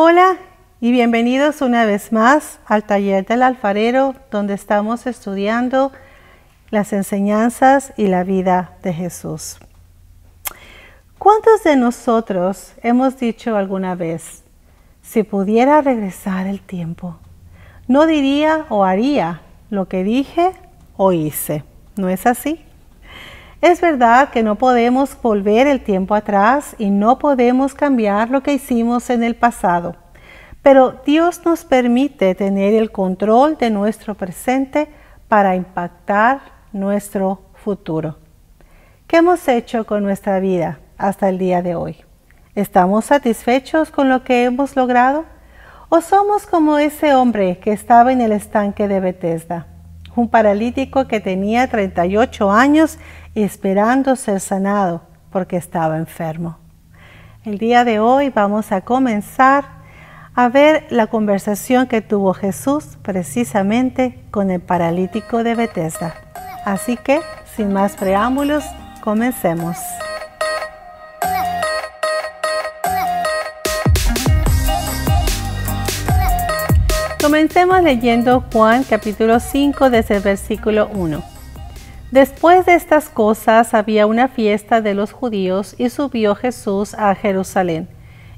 Hola y bienvenidos una vez más al taller del alfarero donde estamos estudiando las enseñanzas y la vida de Jesús. ¿Cuántos de nosotros hemos dicho alguna vez, si pudiera regresar el tiempo, no diría o haría lo que dije o hice? ¿No es así? Es verdad que no podemos volver el tiempo atrás y no podemos cambiar lo que hicimos en el pasado, pero Dios nos permite tener el control de nuestro presente para impactar nuestro futuro. ¿Qué hemos hecho con nuestra vida hasta el día de hoy? ¿Estamos satisfechos con lo que hemos logrado? ¿O somos como ese hombre que estaba en el estanque de Bethesda? Un paralítico que tenía 38 años esperando ser sanado porque estaba enfermo. El día de hoy vamos a comenzar a ver la conversación que tuvo Jesús precisamente con el paralítico de Bethesda. Así que, sin más preámbulos, comencemos. Comencemos leyendo Juan capítulo 5 desde el versículo 1. Después de estas cosas había una fiesta de los judíos y subió Jesús a Jerusalén.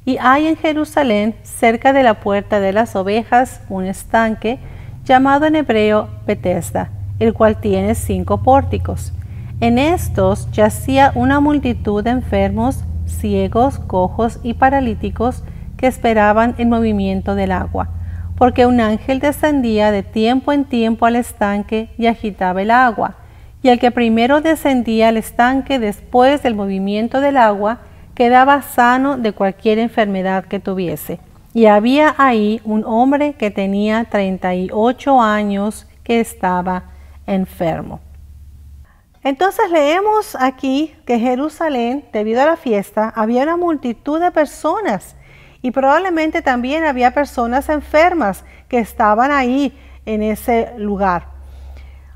Y hay en Jerusalén, cerca de la puerta de las ovejas, un estanque llamado en hebreo Bethesda, el cual tiene cinco pórticos. En estos yacía una multitud de enfermos, ciegos, cojos y paralíticos que esperaban el movimiento del agua, porque un ángel descendía de tiempo en tiempo al estanque y agitaba el agua y el que primero descendía al estanque después del movimiento del agua quedaba sano de cualquier enfermedad que tuviese. Y había ahí un hombre que tenía 38 años que estaba enfermo. Entonces leemos aquí que Jerusalén, debido a la fiesta, había una multitud de personas y probablemente también había personas enfermas que estaban ahí en ese lugar.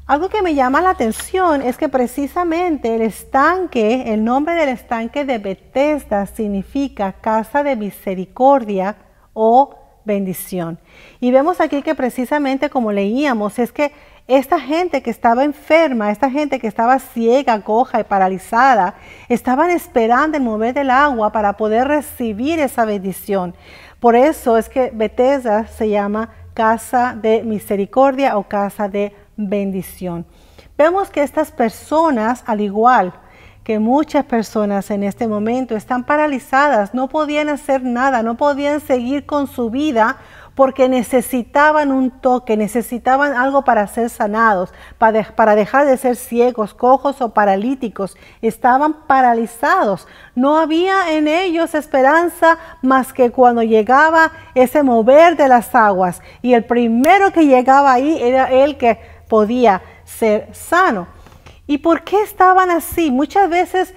Algo que me llama la atención es que precisamente el estanque, el nombre del estanque de Bethesda significa casa de misericordia o bendición. Y vemos aquí que precisamente como leíamos, es que esta gente que estaba enferma, esta gente que estaba ciega, coja y paralizada, estaban esperando el mover del agua para poder recibir esa bendición. Por eso es que Bethesda se llama casa de misericordia o casa de bendición. Vemos que estas personas, al igual que muchas personas en este momento, están paralizadas, no podían hacer nada, no podían seguir con su vida porque necesitaban un toque, necesitaban algo para ser sanados, para, dejar de ser ciegos, cojos o paralíticos. Estaban paralizados. No había en ellos esperanza más que cuando llegaba ese mover de las aguas. Y el primero que llegaba ahí era el que podía ser sano. ¿Y por qué estaban así? Muchas veces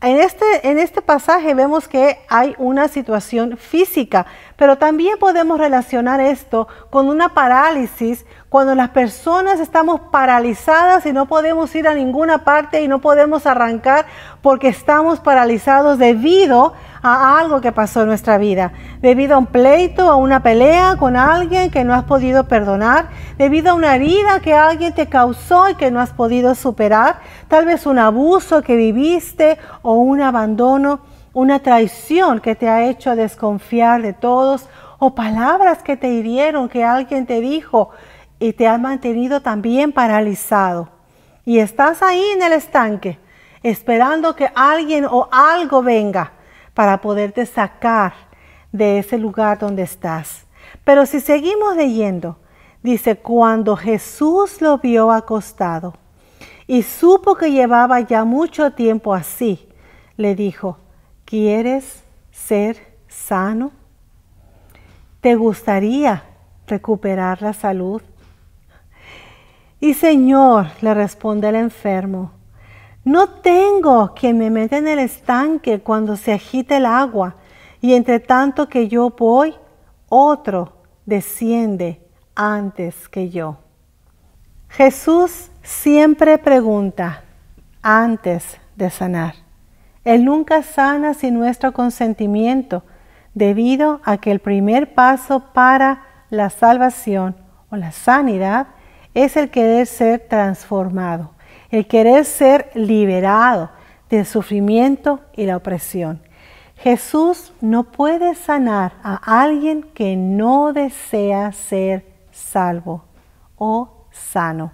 en este, en este pasaje vemos que hay una situación física, pero también podemos relacionar esto con una parálisis cuando las personas estamos paralizadas y no podemos ir a ninguna parte y no podemos arrancar porque estamos paralizados debido a algo que pasó en nuestra vida, debido a un pleito, a una pelea con alguien que no has podido perdonar, debido a una herida que alguien te causó y que no has podido superar, tal vez un abuso que viviste o un abandono, una traición que te ha hecho desconfiar de todos o palabras que te hirieron, que alguien te dijo y te ha mantenido también paralizado. Y estás ahí en el estanque esperando que alguien o algo venga para poderte sacar de ese lugar donde estás. Pero si seguimos leyendo, dice, cuando Jesús lo vio acostado y supo que llevaba ya mucho tiempo así, le dijo, ¿quieres ser sano? ¿Te gustaría recuperar la salud? Y Señor, le responde el enfermo, no tengo quien me meta en el estanque cuando se agite el agua, y entre tanto que yo voy, otro desciende antes que yo. Jesús siempre pregunta antes de sanar. Él nunca sana sin nuestro consentimiento debido a que el primer paso para la salvación o la sanidad es el querer ser transformado, el querer ser liberado del sufrimiento y la opresión. Jesús no puede sanar a alguien que no desea ser salvo o sano.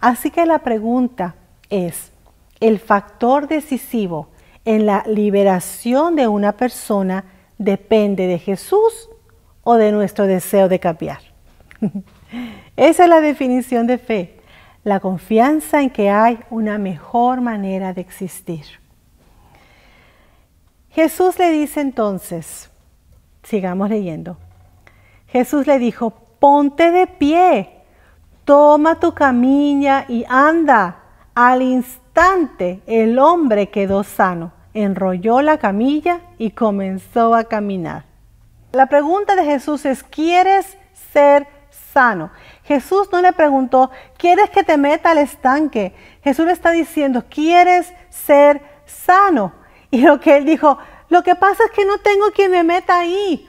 Así que la pregunta es, ¿el factor decisivo en la liberación de una persona depende de Jesús o de nuestro deseo de cambiar? Esa es la definición de fe, la confianza en que hay una mejor manera de existir. Jesús le dice entonces, sigamos leyendo, Jesús le dijo, ponte de pie, toma tu camilla y anda. Al instante el hombre quedó sano, enrolló la camilla y comenzó a caminar. La pregunta de Jesús es, ¿quieres ser Jesús no le preguntó, ¿quieres que te meta al estanque? Jesús le está diciendo, ¿quieres ser sano? Y lo que él dijo, lo que pasa es que no tengo quien me meta ahí.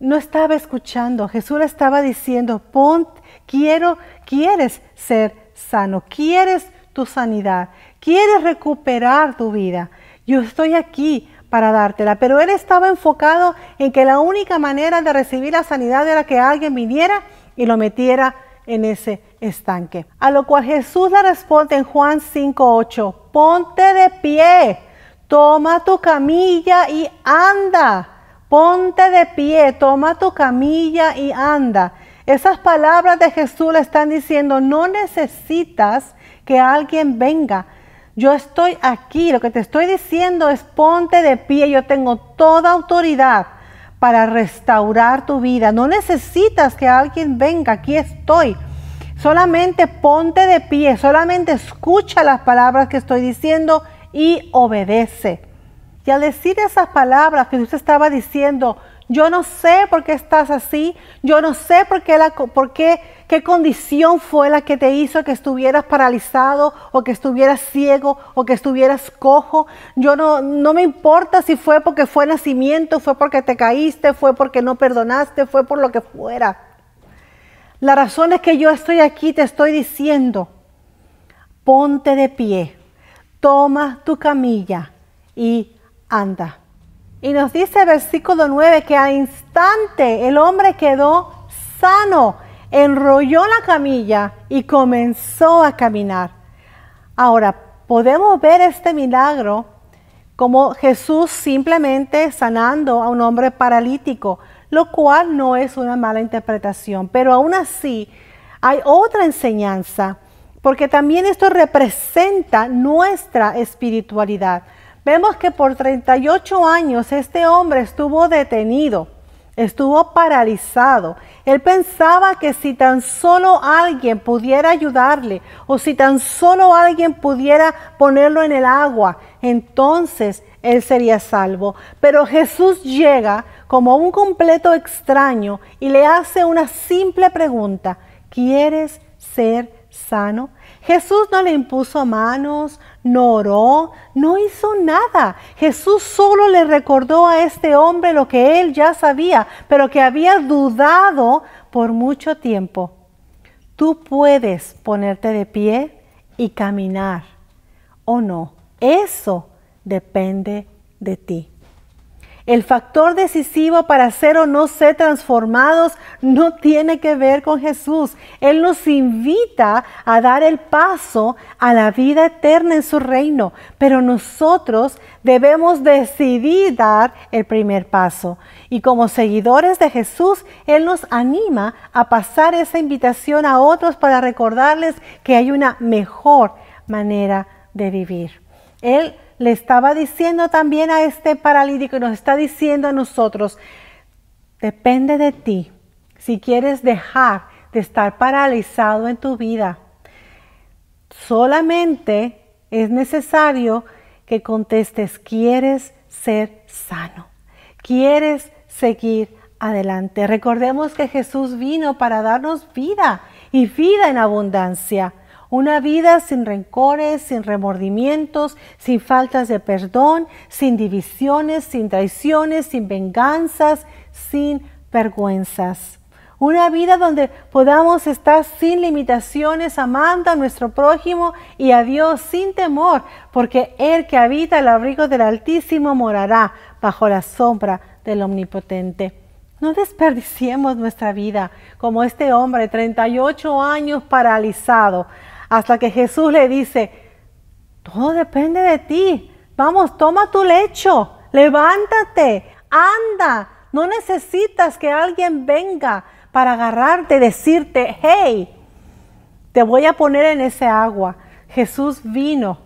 No estaba escuchando. Jesús le estaba diciendo, pon, quiero, quieres ser sano, quieres tu sanidad, quieres recuperar tu vida. Yo estoy aquí para dártela. Pero él estaba enfocado en que la única manera de recibir la sanidad era que alguien viniera y lo metiera en ese estanque. A lo cual Jesús le responde en Juan 5:8, ponte de pie, toma tu camilla y anda. Ponte de pie, toma tu camilla y anda. Esas palabras de Jesús le están diciendo, no necesitas que alguien venga. Yo estoy aquí, lo que te estoy diciendo es ponte de pie, yo tengo toda autoridad para restaurar tu vida. No necesitas que alguien venga, aquí estoy. Solamente ponte de pie, solamente escucha las palabras que estoy diciendo y obedece. Y al decir esas palabras que usted estaba diciendo, yo no sé por qué estás así, yo no sé por qué, la, por qué, qué condición fue la que te hizo que estuvieras paralizado o que estuvieras ciego o que estuvieras cojo. Yo no, no me importa si fue porque fue nacimiento, fue porque te caíste, fue porque no perdonaste, fue por lo que fuera. La razón es que yo estoy aquí, te estoy diciendo, ponte de pie, toma tu camilla y anda. Y nos dice versículo 9 que al instante el hombre quedó sano, enrolló la camilla y comenzó a caminar. Ahora, podemos ver este milagro como Jesús simplemente sanando a un hombre paralítico, lo cual no es una mala interpretación, pero aún así hay otra enseñanza, porque también esto representa nuestra espiritualidad. Vemos que por 38 años este hombre estuvo detenido, estuvo paralizado. Él pensaba que si tan solo alguien pudiera ayudarle o si tan solo alguien pudiera ponerlo en el agua, entonces él sería salvo. Pero Jesús llega como un completo extraño y le hace una simple pregunta. ¿Quieres ser sano? Jesús no le impuso manos, no oró, no hizo nada. Jesús solo le recordó a este hombre lo que él ya sabía, pero que había dudado por mucho tiempo. Tú puedes ponerte de pie y caminar o no. Eso depende de ti. El factor decisivo para ser o no ser transformados no tiene que ver con Jesús. Él nos invita a dar el paso a la vida eterna en su reino, pero nosotros debemos decidir dar el primer paso. Y como seguidores de Jesús, Él nos anima a pasar esa invitación a otros para recordarles que hay una mejor manera de vivir. Él le estaba diciendo también a este paralítico y nos está diciendo a nosotros, depende de ti si quieres dejar de estar paralizado en tu vida. Solamente es necesario que contestes, quieres ser sano, quieres seguir adelante. Recordemos que Jesús vino para darnos vida y vida en abundancia. Una vida sin rencores, sin remordimientos, sin faltas de perdón, sin divisiones, sin traiciones, sin venganzas, sin vergüenzas. Una vida donde podamos estar sin limitaciones, amando a nuestro prójimo y a Dios sin temor, porque el que habita el abrigo del Altísimo morará bajo la sombra del Omnipotente. No desperdiciemos nuestra vida como este hombre, 38 años paralizado, hasta que Jesús le dice, todo depende de ti. Vamos, toma tu lecho, levántate, anda. No necesitas que alguien venga para agarrarte, decirte, hey, te voy a poner en ese agua. Jesús vino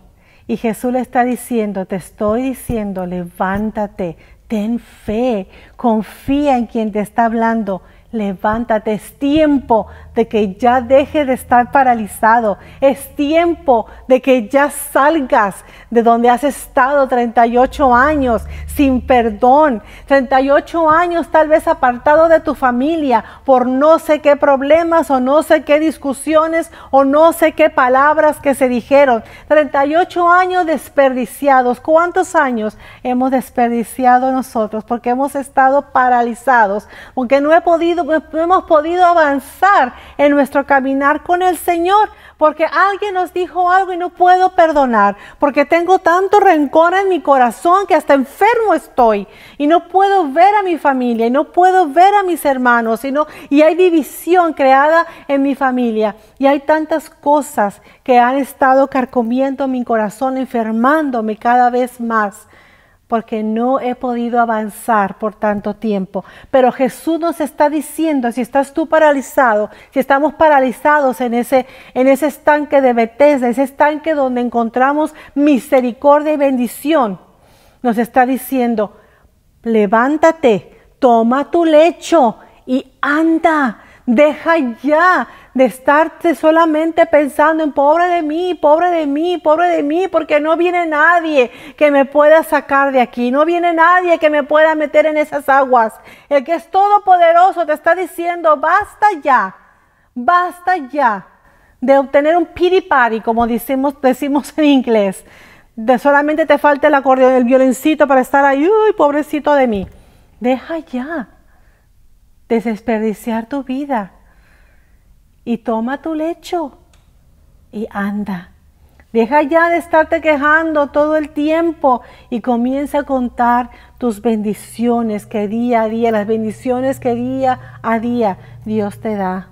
y Jesús le está diciendo, te estoy diciendo, levántate, ten fe, confía en quien te está hablando Levántate, es tiempo de que ya deje de estar paralizado. Es tiempo de que ya salgas de donde has estado 38 años sin perdón. 38 años tal vez apartado de tu familia por no sé qué problemas o no sé qué discusiones o no sé qué palabras que se dijeron. 38 años desperdiciados. ¿Cuántos años hemos desperdiciado nosotros? Porque hemos estado paralizados. Porque no he podido hemos podido avanzar en nuestro caminar con el Señor, porque alguien nos dijo algo y no puedo perdonar, porque tengo tanto rencor en mi corazón que hasta enfermo estoy y no puedo ver a mi familia y no puedo ver a mis hermanos y, y hay división creada en mi familia y hay tantas cosas que han estado carcomiendo mi corazón, enfermándome cada vez más porque no he podido avanzar por tanto tiempo. Pero Jesús nos está diciendo, si estás tú paralizado, si estamos paralizados en ese, en ese estanque de Bethesda, ese estanque donde encontramos misericordia y bendición, nos está diciendo, levántate, toma tu lecho y anda, deja ya de estarte solamente pensando en pobre de mí, pobre de mí, pobre de mí, porque no viene nadie que me pueda sacar de aquí, no viene nadie que me pueda meter en esas aguas. El que es todopoderoso te está diciendo, basta ya, basta ya de obtener un piripari, como decimos, decimos en inglés. De solamente te falta el acordeón, el violencito para estar ahí, uy, pobrecito de mí. Deja ya desperdiciar tu vida y toma tu lecho y anda. Deja ya de estarte quejando todo el tiempo y comienza a contar tus bendiciones que día a día, las bendiciones que día a día Dios te da.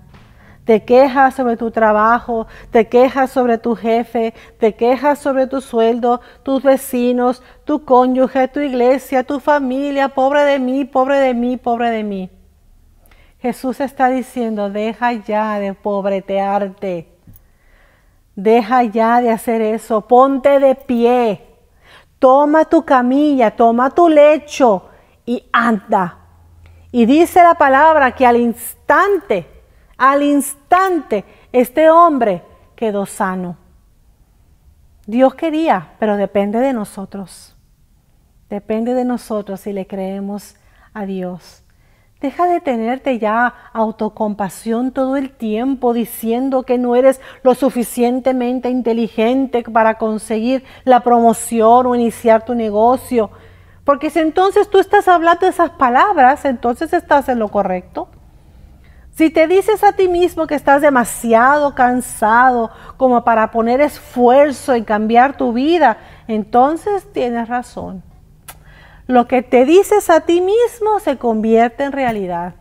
Te quejas sobre tu trabajo, te quejas sobre tu jefe, te quejas sobre tu sueldo, tus vecinos, tu cónyuge, tu iglesia, tu familia, pobre de mí, pobre de mí, pobre de mí. Jesús está diciendo, deja ya de pobretearte. Deja ya de hacer eso. Ponte de pie. Toma tu camilla, toma tu lecho y anda. Y dice la palabra que al instante, al instante, este hombre quedó sano. Dios quería, pero depende de nosotros. Depende de nosotros si le creemos a Dios. Deja de tenerte ya autocompasión todo el tiempo diciendo que no eres lo suficientemente inteligente para conseguir la promoción o iniciar tu negocio. Porque si entonces tú estás hablando esas palabras, entonces estás en lo correcto. Si te dices a ti mismo que estás demasiado cansado como para poner esfuerzo en cambiar tu vida, entonces tienes razón. Lo que te dices a ti mismo se convierte en realidad.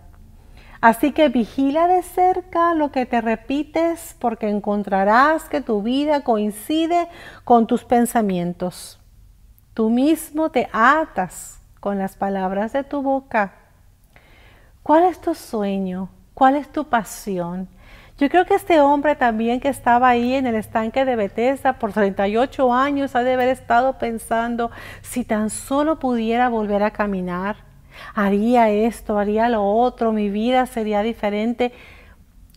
Así que vigila de cerca lo que te repites porque encontrarás que tu vida coincide con tus pensamientos. Tú mismo te atas con las palabras de tu boca. ¿Cuál es tu sueño? ¿Cuál es tu pasión? Yo creo que este hombre también que estaba ahí en el estanque de Bethesda por 38 años ha de haber estado pensando, si tan solo pudiera volver a caminar, haría esto, haría lo otro, mi vida sería diferente.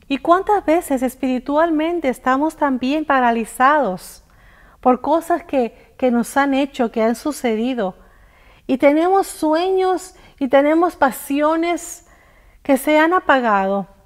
¿Y cuántas veces espiritualmente estamos también paralizados por cosas que, que nos han hecho, que han sucedido? Y tenemos sueños y tenemos pasiones que se han apagado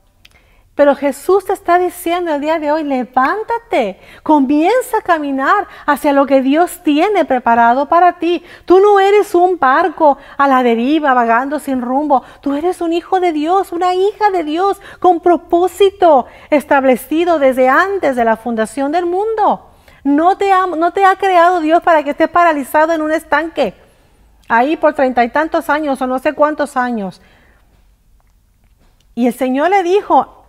Pero Jesús te está diciendo el día de hoy, levántate, comienza a caminar hacia lo que Dios tiene preparado para ti. Tú no eres un barco a la deriva, vagando sin rumbo. Tú eres un hijo de Dios, una hija de Dios, con propósito establecido desde antes de la fundación del mundo. No te ha, no te ha creado Dios para que estés paralizado en un estanque, ahí por treinta y tantos años o no sé cuántos años. Y el Señor le dijo,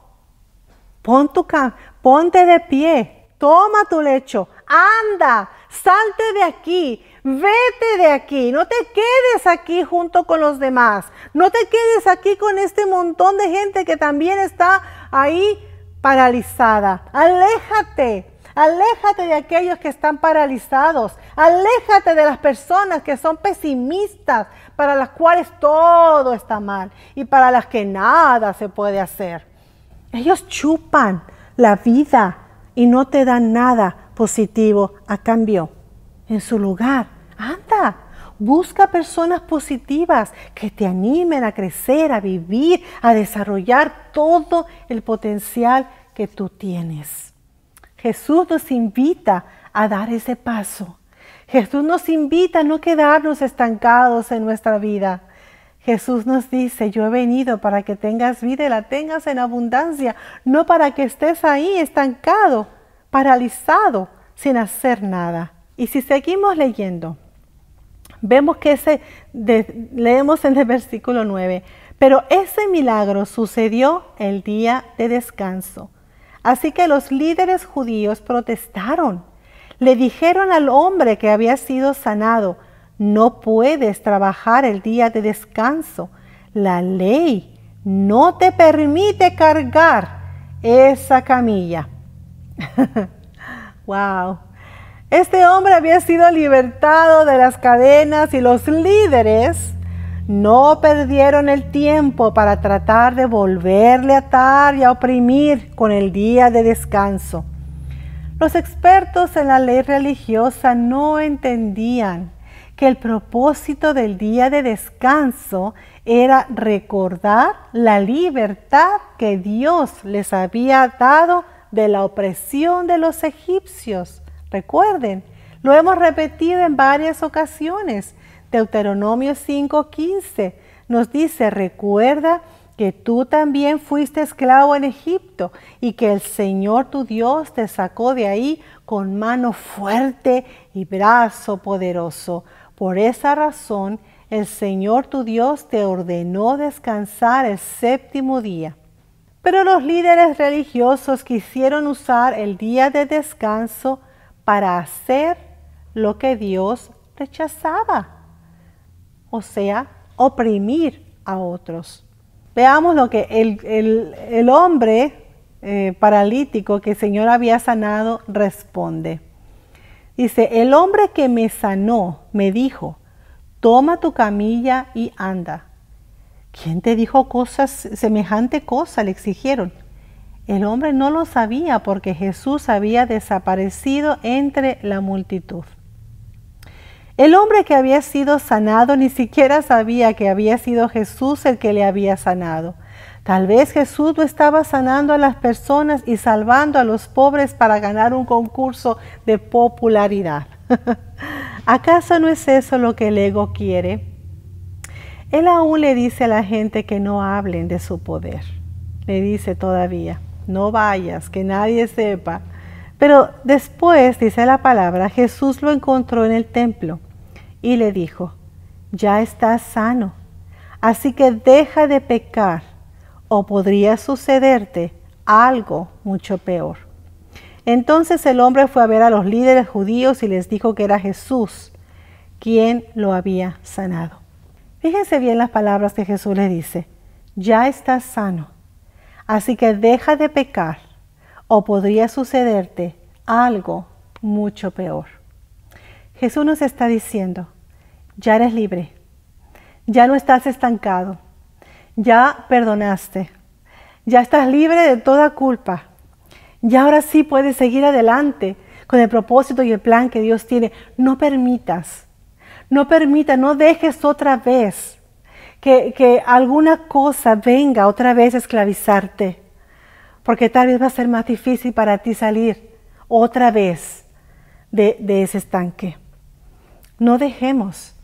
Pon tu ponte de pie, toma tu lecho, anda, salte de aquí, vete de aquí, no te quedes aquí junto con los demás, no te quedes aquí con este montón de gente que también está ahí paralizada. Aléjate, aléjate de aquellos que están paralizados, aléjate de las personas que son pesimistas, para las cuales todo está mal y para las que nada se puede hacer. Ellos chupan la vida y no te dan nada positivo a cambio. En su lugar, anda, busca personas positivas que te animen a crecer, a vivir, a desarrollar todo el potencial que tú tienes. Jesús nos invita a dar ese paso. Jesús nos invita a no quedarnos estancados en nuestra vida. Jesús nos dice, yo he venido para que tengas vida y la tengas en abundancia, no para que estés ahí estancado, paralizado, sin hacer nada. Y si seguimos leyendo, vemos que ese, leemos en el versículo 9, pero ese milagro sucedió el día de descanso. Así que los líderes judíos protestaron. Le dijeron al hombre que había sido sanado, no puedes trabajar el día de descanso. La ley no te permite cargar esa camilla. wow. Este hombre había sido libertado de las cadenas y los líderes no perdieron el tiempo para tratar de volverle a atar y a oprimir con el día de descanso. Los expertos en la ley religiosa no entendían que el propósito del día de descanso era recordar la libertad que Dios les había dado de la opresión de los egipcios. Recuerden, lo hemos repetido en varias ocasiones. Deuteronomio 5:15 nos dice, recuerda que tú también fuiste esclavo en Egipto y que el Señor tu Dios te sacó de ahí con mano fuerte y brazo poderoso. Por esa razón, el Señor tu Dios te ordenó descansar el séptimo día. Pero los líderes religiosos quisieron usar el día de descanso para hacer lo que Dios rechazaba, o sea, oprimir a otros. Veamos lo que el, hombre eh, paralítico que el Señor había sanado responde. Dice, el hombre que me sanó me dijo, toma tu camilla y anda. ¿Quién te dijo cosas, semejante cosa? Le exigieron. El hombre no lo sabía porque Jesús había desaparecido entre la multitud. El hombre que había sido sanado ni siquiera sabía que había sido Jesús el que le había sanado. Tal vez Jesús no estaba sanando a las personas y salvando a los pobres para ganar un concurso de popularidad. ¿Acaso no es eso lo que el ego quiere? Él aún le dice a la gente que no hablen de su poder. Le dice todavía, no vayas, que nadie sepa. Pero después, dice la palabra, Jesús lo encontró en el templo y le dijo, ya estás sano, así que deja de pecar o podría sucederte algo mucho peor. Entonces el hombre fue a ver a los líderes judíos y les dijo que era Jesús quien lo había sanado. Fíjense bien las palabras que Jesús le dice. Ya estás sano, así que deja de pecar o podría sucederte algo mucho peor. Jesús nos está diciendo, ya eres libre, ya no estás estancado, ya perdonaste, ya estás libre de toda culpa. Ya ahora sí puedes seguir adelante con el propósito y el plan que Dios tiene. No permitas, no permitas, no dejes otra vez que, que alguna cosa venga otra vez a esclavizarte. porque tal vez va a ser más difícil para ti salir otra vez de, de ese estanque. No dejemos.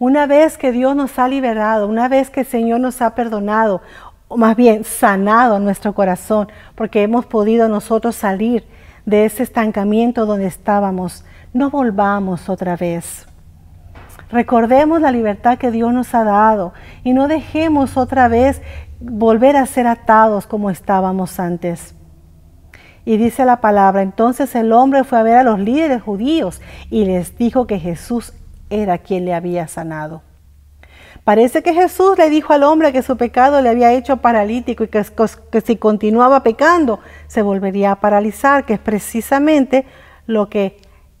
Una vez que Dios nos ha liberado, una vez que el Señor nos ha perdonado, o más bien sanado nuestro corazón, porque hemos podido nosotros salir de ese estancamiento donde estábamos, no volvamos otra vez. Recordemos la libertad que Dios nos ha dado y no dejemos otra vez volver a ser atados como estábamos antes. Y dice la palabra, entonces el hombre fue a ver a los líderes judíos y les dijo que Jesús era quien le había sanado. Parece que Jesús le dijo al hombre que su pecado le había hecho paralítico y que, que, si continuaba pecando se volvería a paralizar, que es precisamente lo que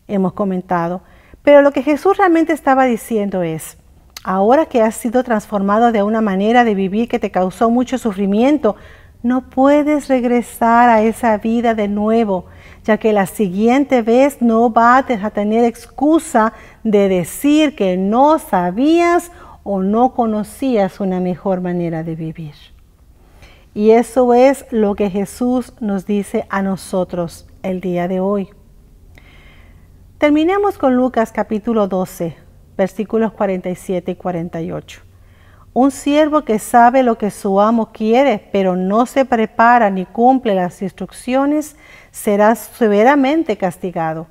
hemos comentado. Pero lo que Jesús realmente estaba diciendo es, ahora que has sido transformado de una manera de vivir que te causó mucho sufrimiento, no puedes regresar a esa vida de nuevo, ya que la siguiente vez no vas a tener excusa de decir que no sabías o no conocías una mejor manera de vivir. Y eso es lo que Jesús nos dice a nosotros el día de hoy. Terminemos con Lucas capítulo 12, versículos 47 y 48. Un siervo que sabe lo que su amo quiere, pero no se prepara ni cumple las instrucciones, será severamente castigado.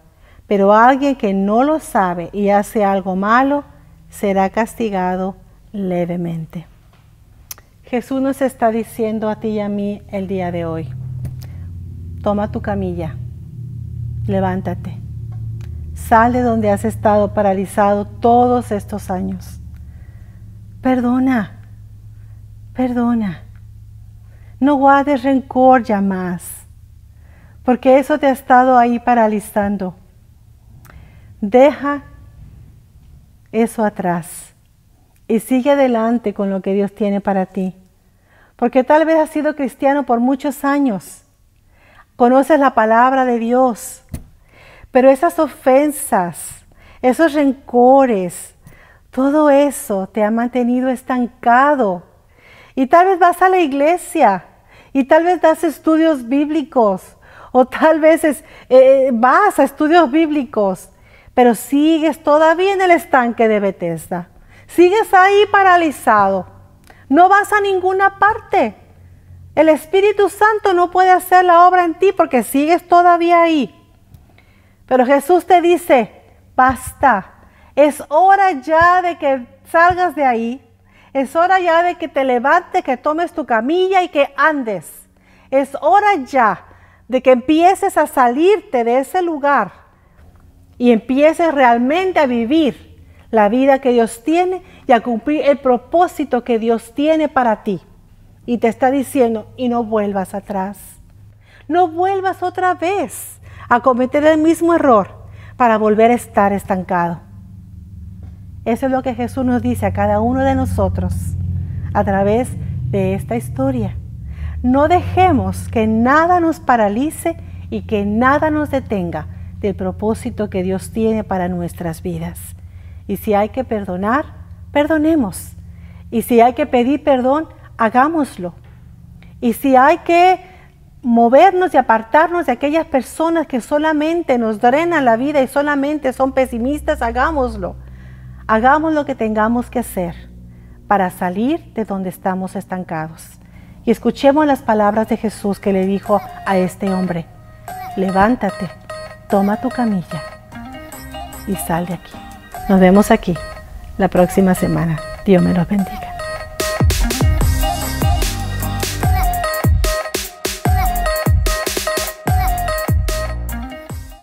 Pero alguien que no lo sabe y hace algo malo, será castigado levemente. Jesús nos está diciendo a ti y a mí el día de hoy, toma tu camilla, levántate Sal de donde has estado paralizado todos estos años. Perdona, perdona. No guardes rencor ya más, porque eso te ha estado ahí paralizando. Deja eso atrás y sigue adelante con lo que Dios tiene para ti. Porque tal vez has sido cristiano por muchos años. Conoces la palabra de Dios, pero esas ofensas, esos rencores, todo eso te ha mantenido estancado. Y tal vez vas a la iglesia y tal vez das estudios bíblicos o tal vez eh, vas a estudios bíblicos, pero sigues todavía en el estanque de Bethesda. Sigues ahí paralizado. No vas a ninguna parte. El Espíritu Santo no puede hacer la obra en ti porque sigues todavía ahí. Pero Jesús te dice, basta, es hora ya de que salgas de ahí, es hora ya de que te levantes, que tomes tu camilla y que andes. Es hora ya de que empieces a salirte de ese lugar y empieces realmente a vivir la vida que Dios tiene y a cumplir el propósito que Dios tiene para ti. Y te está diciendo, y no vuelvas atrás. No vuelvas otra vez a cometer el mismo error para volver a estar estancado. Eso es lo que Jesús nos dice a cada uno de nosotros a través de esta historia. No dejemos que nada nos paralice y que nada nos detenga del propósito que Dios tiene para nuestras vidas. Y si hay que perdonar, perdonemos. Y si hay que pedir perdón, hagámoslo. Y si hay que movernos y apartarnos de aquellas personas que solamente nos drenan la vida y solamente son pesimistas, hagámoslo. Hagamos lo que tengamos que hacer para salir de donde estamos estancados. Y escuchemos las palabras de Jesús que le dijo a este hombre, levántate, toma tu camilla y sal de aquí. Nos vemos aquí la próxima semana. Dios me los bendiga.